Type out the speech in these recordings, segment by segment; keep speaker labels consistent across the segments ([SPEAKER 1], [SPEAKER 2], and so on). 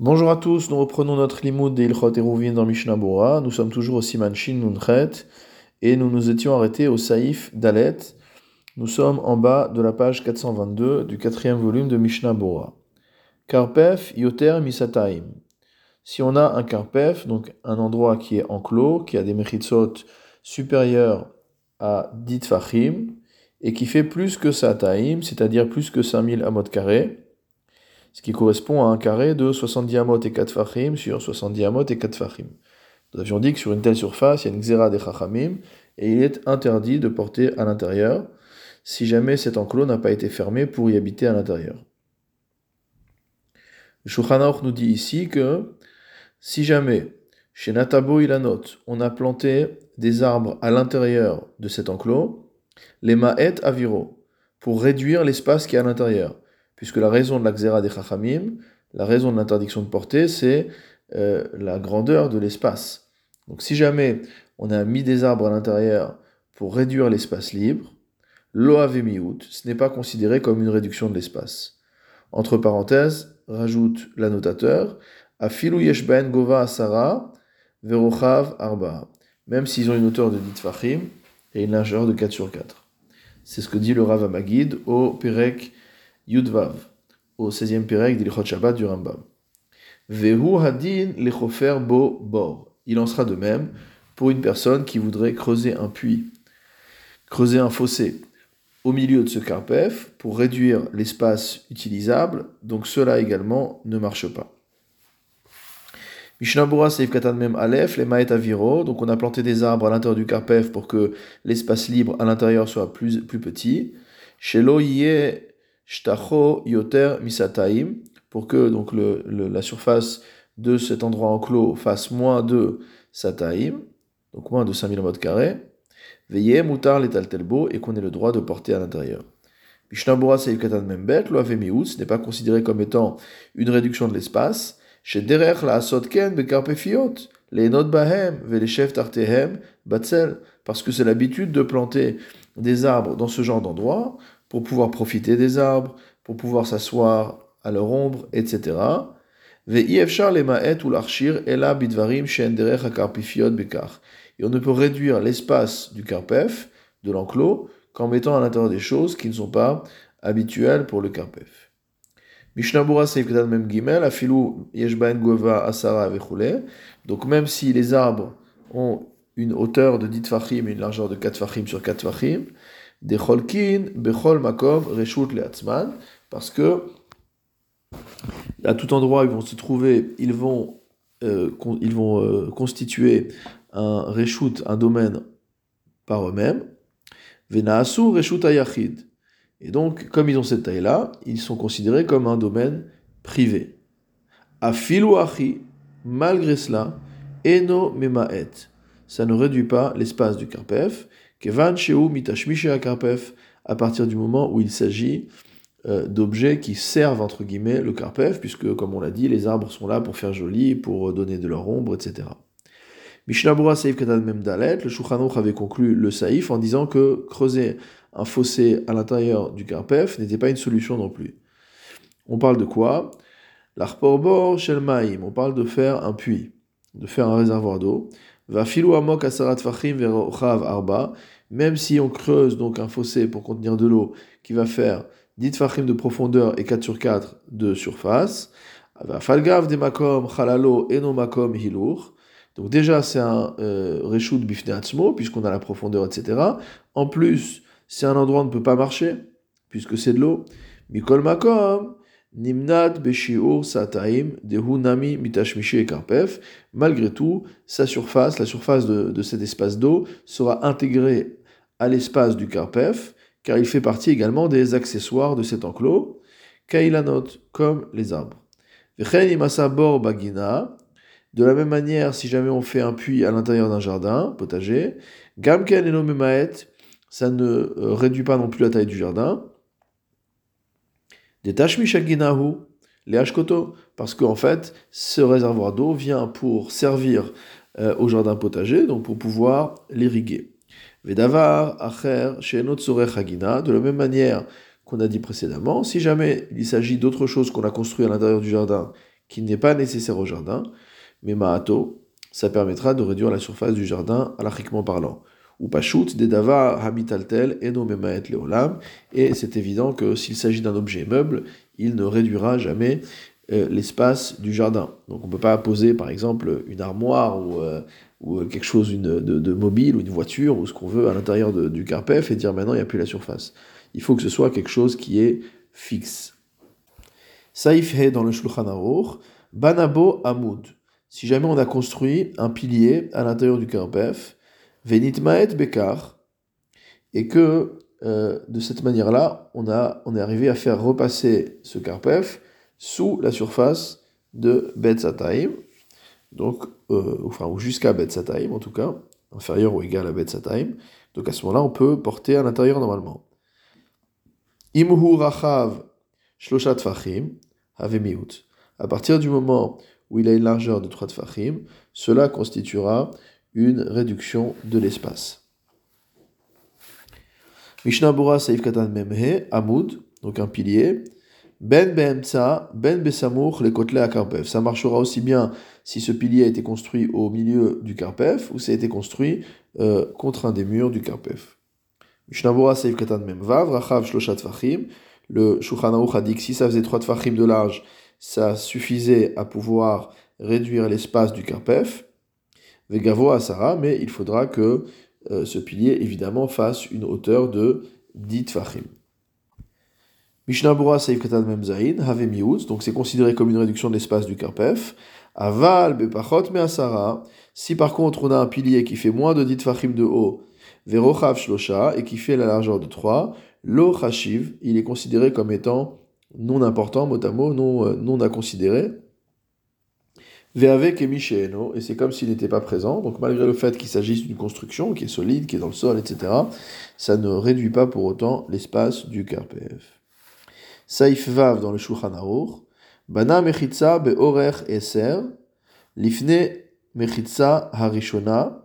[SPEAKER 1] Bonjour à tous, nous reprenons notre limoud des Ilchot Eruvin dans Mishnah. Nous sommes toujours au Siman Shin Nunchet et nous nous étions arrêtés au Saïf Dalet. Nous sommes en bas de la page 422 du quatrième volume de Mishnah. Karpef Yoter Misataim. Si on a un Karpef, donc un endroit qui est enclos, qui a des mechitzot supérieurs à 10 fachim et qui fait plus que Sataim, c'est-à-dire plus que 5000 amot carrés, ce qui correspond à un carré de 70 amot et 4 fachim sur 70 amot et 4 fachim. Nous avions dit que sur une telle surface, il y a une xéra des chachamim, et il est interdit de porter à l'intérieur, si jamais cet enclos n'a pas été fermé pour y habiter à l'intérieur. Le nous dit ici que si jamais, chez Natabo Ilanot, on a planté des arbres à l'intérieur de cet enclos, les ma'et aviro, pour réduire l'espace qui est à l'intérieur puisque la raison de la xéra des chachamim, la raison de l'interdiction de porter, c'est euh, la grandeur de l'espace. Donc si jamais on a mis des arbres à l'intérieur pour réduire l'espace libre, l'oavemiout, ce n'est pas considéré comme une réduction de l'espace. Entre parenthèses, rajoute l'annotateur, afilu yeshben gova asara verochav arba, même s'ils ont une hauteur de 10 fachim et une largeur de 4 sur 4. C'est ce que dit le Rav Amagid au Perek Yudvav, au 16e Pérec d'Ilchot Shabbat du Rambam. Vehu hadin lechofer bo bor. Il en sera de même pour une personne qui voudrait creuser un puits, creuser un fossé au milieu de ce carpef pour réduire l'espace utilisable, donc cela également ne marche pas. Mishnabura Seif Katan Mem Aleph, les Maet Aviro, donc on a planté des arbres à l'intérieur du carpef pour que l'espace libre à l'intérieur soit plus, plus petit. Chez l'Oye shtacho yoter misataim, pour que donc le, la surface de cet endroit enclos fasse moins de sataim, donc moins de 5000 mètres carrés, veillez mutar letaltelbo, et qu'on ait le droit de porter à l'intérieur. Mishnabura Katan Membet, lo ce n'est pas considéré comme étant une réduction de l'espace. Chez Derech la asotken bekarpefiot, les not bahem, ve chefs tartehem, batzel, parce que c'est l'habitude de planter des arbres dans ce genre d'endroit pour pouvoir profiter des arbres, pour pouvoir s'asseoir à leur ombre, etc. Et on ne peut réduire l'espace du carpef, de l'enclos, qu'en mettant à l'intérieur des choses qui ne sont pas habituelles pour le carpef. Donc même si les arbres ont une hauteur de 10 fachim et une largeur de 4 fachim sur 4 fachim, des cholkin, bechol makov, reshut leatzman, parce que à tout endroit où ils vont se trouver, ils vont, euh, ils vont euh, constituer un reshut, un domaine par eux-mêmes. Venaasu reshut ayachid. Et donc, comme ils ont cette taille-là, ils sont considérés comme un domaine privé. Afilu achi, malgré cela, eno memaet. Ça ne réduit pas l'espace du karpef, À partir du moment où il s'agit euh, d'objets qui servent entre guillemets le karpef, puisque comme on l'a dit, les arbres sont là pour faire joli, pour donner de leur ombre, etc. Mishnabura Saïf Katan Memdalet, le Shulchan avait conclu le Saïf en disant que creuser un fossé à l'intérieur du karpef n'était pas une solution non plus. On parle de quoi? L'Arporbor Shelmaim, on parle de faire un puits, de faire un réservoir d'eau. Même si on creuse donc un fossé pour contenir de l'eau qui va faire 10 fachim de profondeur et 4 sur 4 de surface, falgav de makom chalalo eno makom hilur. Donc déjà c'est un euh, bifne atzmo, puisqu'on a la profondeur, etc. En plus, c'est un endroit où on ne peut pas marcher, puisque c'est de l'eau. Mikol makom, nimnat beshiur sataim dehunami mitashmishi karpef. Malgré tout, sa surface, la surface de, cet espace d'eau, sera intégrée à l'espace du carpef, car il fait partie également des accessoires de cet enclos, kailanot, comme les arbres. bagina, de la même manière, si jamais on fait un puits à l'intérieur d'un jardin, potager, gamken et ça ne euh, réduit pas non plus la taille du jardin. Des tashmishaginahu, les hashkoto, parce qu'en fait, ce réservoir d'eau vient pour servir euh, au jardin potager, donc pour pouvoir l'irriguer. Vedavar, Acher, Hagina, de la même manière qu'on a dit précédemment, si jamais il s'agit d'autre chose qu'on a construit à l'intérieur du jardin qui n'est pas nécessaire au jardin, mais Maato, ça permettra de réduire la surface du jardin alachiquement parlant. Ou Pashut, Dedava, Hamitaltel, Eno Memaet Leolam, et c'est évident que s'il s'agit d'un objet meuble, il ne réduira jamais euh, l'espace du jardin. Donc on ne peut pas poser par exemple une armoire ou, euh, ou quelque chose de, de, mobile ou une voiture ou ce qu'on veut à l'intérieur du carpef et dire maintenant il n'y a plus la surface. Il faut que ce soit quelque chose qui est fixe. Saif He dans le Shulchan Aruch, Banabo Amud. Si jamais on a construit un pilier à l'intérieur du carpef, Venitmaet Bekar, et que euh, de cette manière-là, on, on est arrivé à faire repasser ce carpef sous la surface de Betzataim, donc, euh, enfin, ou jusqu'à Betzataim en tout cas, inférieur ou égal à Betzataim. Donc à ce moment-là, on peut porter à l'intérieur normalement. Imhu Rachav Shloshat Fachim. À partir du moment où il a une largeur de 3 Tfachim, cela constituera une réduction de l'espace. Mishnah Bora Saif Katan Memhe, Amud, donc un pilier. Ben Behemtsa, Ben Besamour, les côtelets à Karpef. Ça marchera aussi bien si ce pilier a été construit au milieu du Karpef ou ça a été construit euh, contre un des murs du Karpef. Mishnah Bora Saif Katan Memvav, Rachav Shloshat Fachim. Le Shulchan a dit que si ça faisait 3 Tfachim de large, ça suffisait à pouvoir réduire l'espace du Karpef. Vegavo à Sarah, mais il faudra que euh, ce pilier, évidemment, fasse une hauteur de 10 Tfachim. Mishnah Saif Katan Memzaïn, Have donc c'est considéré comme une réduction de l'espace du Karpef. Aval Bepachot Measara, si par contre on a un pilier qui fait moins de 10 Tfachim de haut, Verochav Shlosha, et qui fait la largeur de 3, Lo il est considéré comme étant non important, mot à mot, non, euh, non à considérer. Ve'avek et c'est comme s'il n'était pas présent. Donc malgré le fait qu'il s'agisse d'une construction qui est solide, qui est dans le sol, etc., ça ne réduit pas pour autant l'espace du Karpef. Saif Vav dans le Shulchan Bana Mechitza be'orer eser, lifne Mechitza harishona,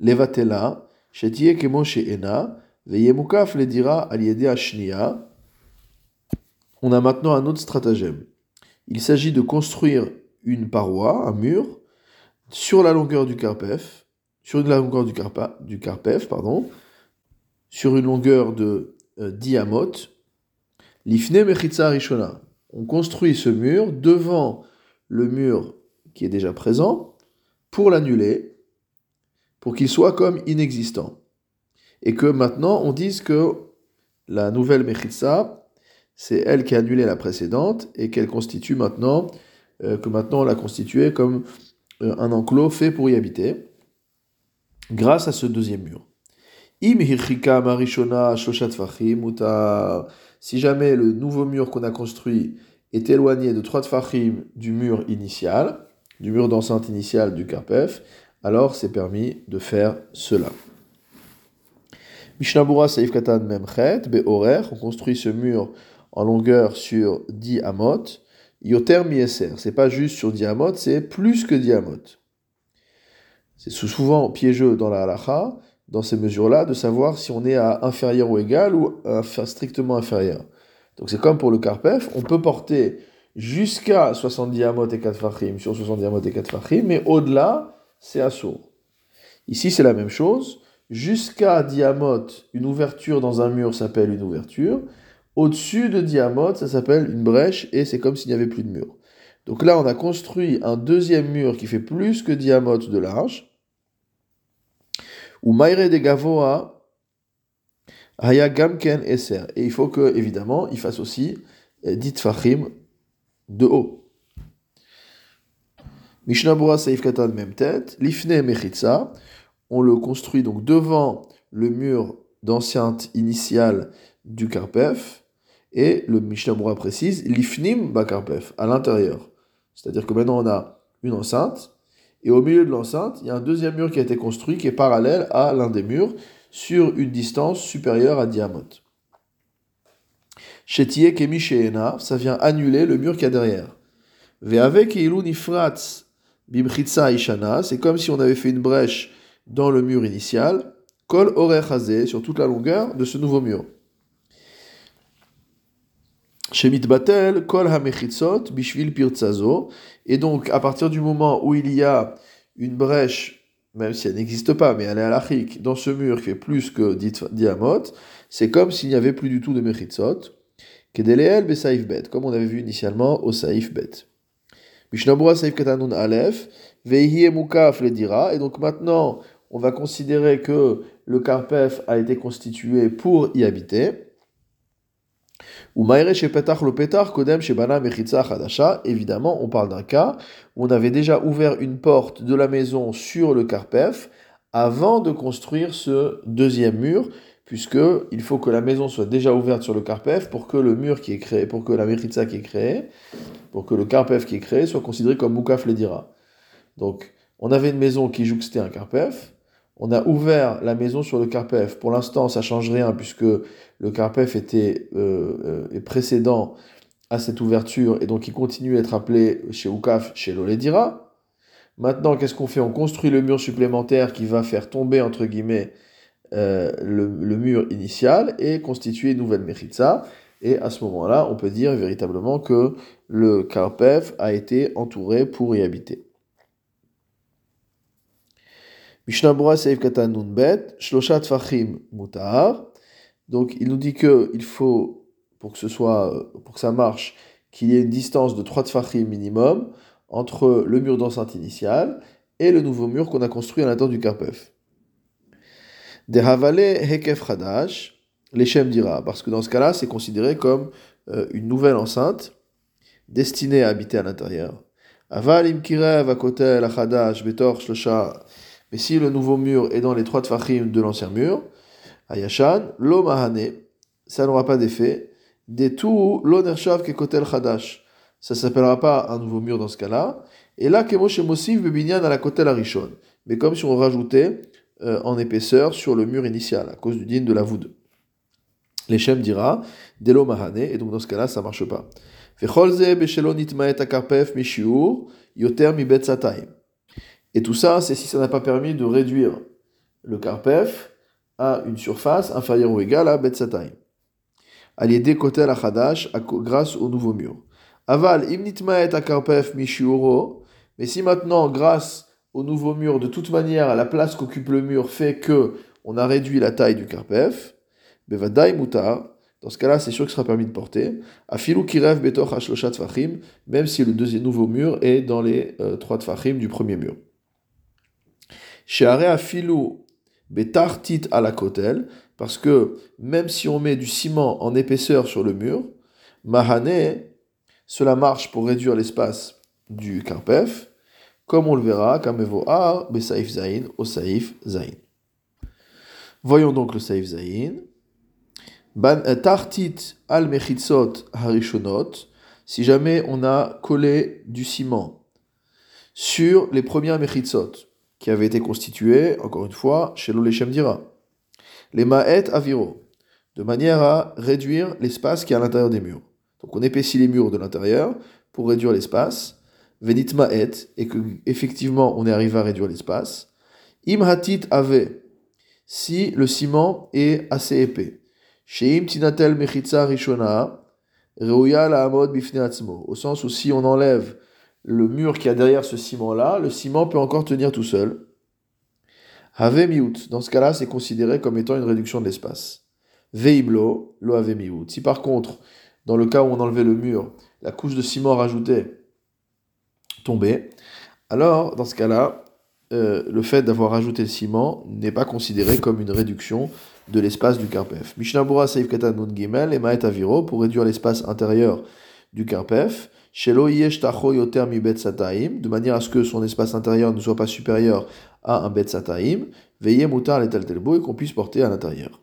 [SPEAKER 1] levatela, shetie kemo she'ena, ve'yemukaf le dira al ashnia. On a maintenant un autre stratagème. Il s'agit de construire une paroi, un mur, sur la longueur du carpef, sur la longueur du, carpa, du carpef, pardon, sur une longueur de euh, diamot, l'ifne mechitza rishona. On construit ce mur devant le mur qui est déjà présent pour l'annuler, pour qu'il soit comme inexistant. Et que maintenant on dise que la nouvelle mechitza, c'est elle qui a annulé la précédente et qu'elle constitue maintenant que maintenant on l'a constitué comme euh, un enclos fait pour y habiter, grâce à ce deuxième mur. Si jamais le nouveau mur qu'on a construit est éloigné de 3 tfachim du mur initial, du mur d'enceinte initial du Karpef, alors c'est permis de faire cela. Mishnabura Saif Katan Memchet, horaire, on construit ce mur en longueur sur 10 amot, Yoter Mieser. C'est pas juste sur Diamot, c'est plus que Diamot. C'est souvent piégeux dans la halacha, dans ces mesures-là, de savoir si on est à inférieur ou égal ou strictement inférieur. Donc c'est comme pour le Karpef, on peut porter jusqu'à 60 diamot et 4 fachim sur 60 diamot et 4 fachim, mais au-delà, c'est assourd. Ici, c'est la même chose. Jusqu'à diamot, une ouverture dans un mur s'appelle une ouverture. Au-dessus de diamot, ça s'appelle une brèche et c'est comme s'il n'y avait plus de mur. Donc là, on a construit un deuxième mur qui fait plus que diamot de large. Ou maire de gavoa haya gamken eser. Et il faut que, évidemment, il fasse aussi eh, dit fachim de haut. Mishnabura Saif Katan, même tête. Lifne Mechitza. On le construit donc devant le mur d'enceinte initiale du Karpef. Et le Mishnah précise, l'ifnim bakarpef, à l'intérieur. C'est-à-dire que maintenant on a une enceinte, et au milieu de l'enceinte, il y a un deuxième mur qui a été construit, qui est parallèle à l'un des murs, sur une distance supérieure à diamot. Shetie kemi ça vient annuler le mur qu'il y a derrière. Ve'avek nifratz bimchitza ishana, c'est comme si on avait fait une brèche dans le mur initial, kol orechazé, sur toute la longueur de ce nouveau mur. Shemit Batel, Kol Hamechitzot, Bishvil Pirtzazo. Et donc, à partir du moment où il y a une brèche, même si elle n'existe pas, mais elle est à l'achik, dans ce mur qui fait plus que diamot, c'est comme s'il n'y avait plus du tout de Mechitzot. Kedeleel Besaif Bet, comme on avait vu initialement au Saif Bet. Mishnabura Saif Katanun Aleph, Veihi Mukaf le dira. Et donc maintenant, on va considérer que le Karpef a été constitué pour y habiter. Évidemment, on parle d'un cas où on avait déjà ouvert une porte de la maison sur le Karpef avant de construire ce deuxième mur, puisque il faut que la maison soit déjà ouverte sur le Karpef pour que le mur qui est créé, pour que la Mechitza qui est créée, pour que le Karpef qui est créé soit considéré comme Mukaf Ledira. Donc, on avait une maison qui jouxtait un Karpef, on a ouvert la maison sur le Karpef. Pour l'instant, ça change rien puisque le Karpef était euh, euh, précédent à cette ouverture et donc il continue à être appelé chez Oukaf, chez l'Oledira. Maintenant, qu'est-ce qu'on fait? On construit le mur supplémentaire qui va faire tomber, entre guillemets, euh, le, mur initial et constituer une nouvelle Mechitza. Et à ce moment-là, on peut dire véritablement que le Karpef a été entouré pour y habiter. Mishnabura Seif Katan Bet, Shloshat Mutar. Donc il nous dit que il faut, pour que ce soit, pour que ça marche, qu'il y ait une distance de 3 tfachim minimum entre le mur d'enceinte initial et le nouveau mur qu'on a construit à l'intérieur du Karpef. Dehavale Hekef Hadash, l'Echem dira, parce que dans ce cas-là, c'est considéré comme euh, une nouvelle enceinte destinée à habiter à l'intérieur. Aval Imkirev Akotel Achadash Betor Shlosha mais si le nouveau mur est dans les trois tfachim de l'ancien mur, Ayashan, lo mahane, ça n'aura pas d'effet. Des tout, lo nershav kotel chadash. Ça s'appellera pas un nouveau mur dans ce cas-là. Et là, kemoshe mosif bebinyan à la kotel arishon. Mais comme si on rajoutait euh, en épaisseur sur le mur initial, à cause du din de la voûte. L'Echem dira, delo mahane, et donc dans ce cas-là, ça marche pas. Vecholze beshelon itmaet akarpef mishiur, yoter mi betzatayim. Et tout ça, c'est si ça n'a pas permis de réduire le Karpef à une surface inférieure ou égale à Betsataim. À l'aider côté la Hadash grâce au nouveau mur. Aval, imnitmaet a Karpef mishiuro. Mais si maintenant, grâce au nouveau mur, de toute manière, à la place qu'occupe le mur fait que on a réduit la taille du Karpef, Bevadai mutar, dans ce cas-là, c'est sûr que ce sera permis de porter. Afilu kirev betoch hashloshat fachim, même si le deuxième nouveau mur est dans les euh, trois tfachim du premier mur. À la kotel, parce que même si on met du ciment en épaisseur sur le mur, mahane, cela marche pour réduire l'espace du karpef, comme on le verra, kamevoar besaif zain au saif zain. Voyons donc le saif zain. Tartit al mechitzot harishonot, si jamais on a collé du ciment sur les premières mechitzot, qui avait été constitué, encore une fois, chez l'Olechem Dira. Les ma'et aviro, de manière à réduire l'espace qui est à l'intérieur des murs. Donc on épaissit les murs de l'intérieur pour réduire l'espace. Venit ma'et, et que effectivement on est arrivé à réduire l'espace. Im hatit ave, si le ciment est assez épais. Sheim tinatel mechitza rishona, reuya amod bifne au sens où si on enlève le mur qui a derrière ce ciment-là, le ciment peut encore tenir tout seul. Have miut, dans ce cas-là, c'est considéré comme étant une réduction de l'espace. Veiblo, lo have miut. Si par contre, dans le cas où on enlevait le mur, la couche de ciment rajoutée tombait, alors dans ce cas-là, euh, le fait d'avoir rajouté le ciment n'est pas considéré comme une réduction de l'espace du carpef. Mishnabura Seif Katan Nun Gimel et Maet Aviro pour réduire l'espace intérieur du carpef de manière à ce que son espace intérieur ne soit pas supérieur à un bet sataim, veillez mutar teltelbo et qu'on puisse porter à l'intérieur.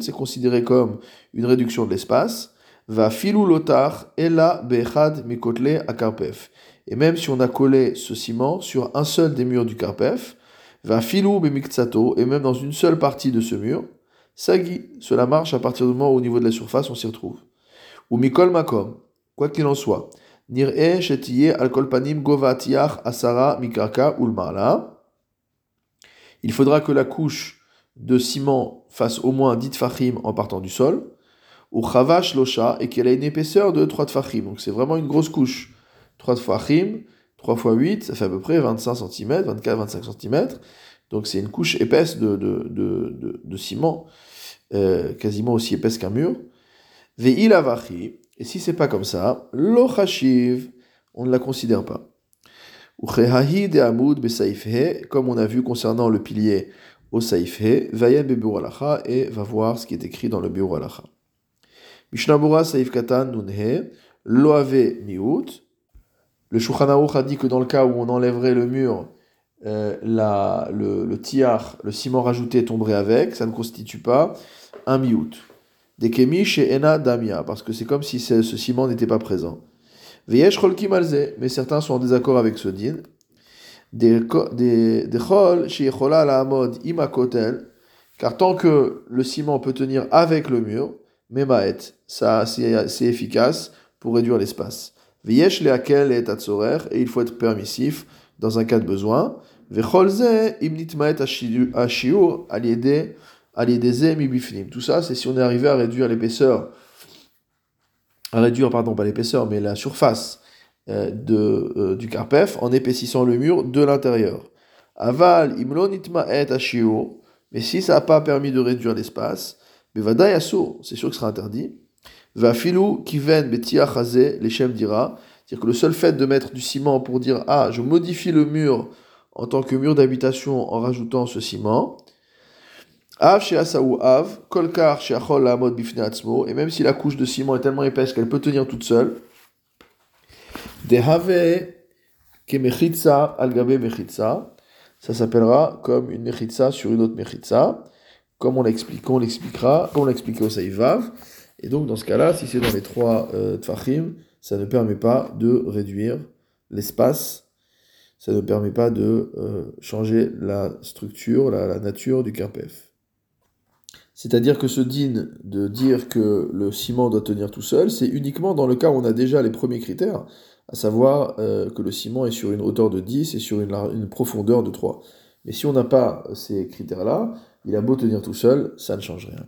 [SPEAKER 1] C'est considéré comme une réduction de l'espace. Va filou lotar, bechad mikotle à. Et même si on a collé ce ciment sur un seul des murs du karpef, va filou bemiksato, et même dans une seule partie de ce mur, sagi, cela marche à partir du moment où au niveau de la surface on s'y retrouve. Ou mikol makom, quoi qu'il en soit. Nir'e shetiye al kolpanim govatiach asara mikarka ulmala. Il faudra que la couche de ciment fasse au moins 10 fachim en partant du sol. ou chavash losha, et qu'elle a une épaisseur de 3 tfachim. Donc c'est vraiment une grosse couche. 3 tfachim, 3 x 8, ça fait à peu près 25 cm, 24-25 cm. Donc c'est une couche épaisse de, de, de, de, ciment, euh, quasiment aussi épaisse qu'un mur. Ve'il avachi, et si c'est pas comme ça, lo on ne la considère pas. Comme on a vu concernant le pilier au saifhe, vayen bebur alacha et va voir ce qui est écrit dans le bureau alacha. Mishnabura saif katan nunhe, loave miut. Le Shulchan a dit que dans le cas où on enlèverait le mur, euh, la, le, le tiar, le ciment rajouté tomberait avec, ça ne constitue pas un miut. Des kemish et ena damia, parce que c'est comme si ce, ce ciment n'était pas présent. Veyesh cholkim alze, mais certains sont en désaccord avec ce din. Des chol sheyechola la amod imakotel, car tant que le ciment peut tenir avec le mur, memaet, ça c'est efficace pour réduire l'espace. V'yesh leakel et tatzorer, et il faut être permissif dans un cas de besoin. V'cholze imnitmaet ashiur aliede. Tout ça, c'est si on est arrivé à réduire l'épaisseur, à réduire, pardon, pas l'épaisseur, mais la surface euh, de, euh, du carpef en épaississant le mur de l'intérieur. Aval mais si ça n'a pas permis de réduire l'espace, c'est sûr que ce sera interdit. Va filou kiven l'Echem dira. C'est-à-dire que le seul fait de mettre du ciment pour dire Ah, je modifie le mur en tant que mur d'habitation en rajoutant ce ciment. Av chez Av, Kolkar chez Achol la mode et même si la couche de ciment est tellement épaisse qu'elle peut tenir toute seule. Dehave kemechitza algabe mechitza. Ça s'appellera comme une mechitza sur une autre mechitza, comme on l'expliquera, comme on l'expliquera au Saïvav. Et donc, dans ce cas-là, si c'est dans les trois euh, tfachim, ça ne permet pas de réduire l'espace, ça ne permet pas de euh, changer la structure, la, nature du carpef. C'est-à-dire que ce din de dire que le ciment doit tenir tout seul, c'est uniquement dans le cas où on a déjà les premiers critères, à savoir euh, que le ciment est sur une hauteur de 10 et sur une, une profondeur de 3. Mais si on n'a pas ces critères-là, il a beau tenir tout seul, ça ne change rien.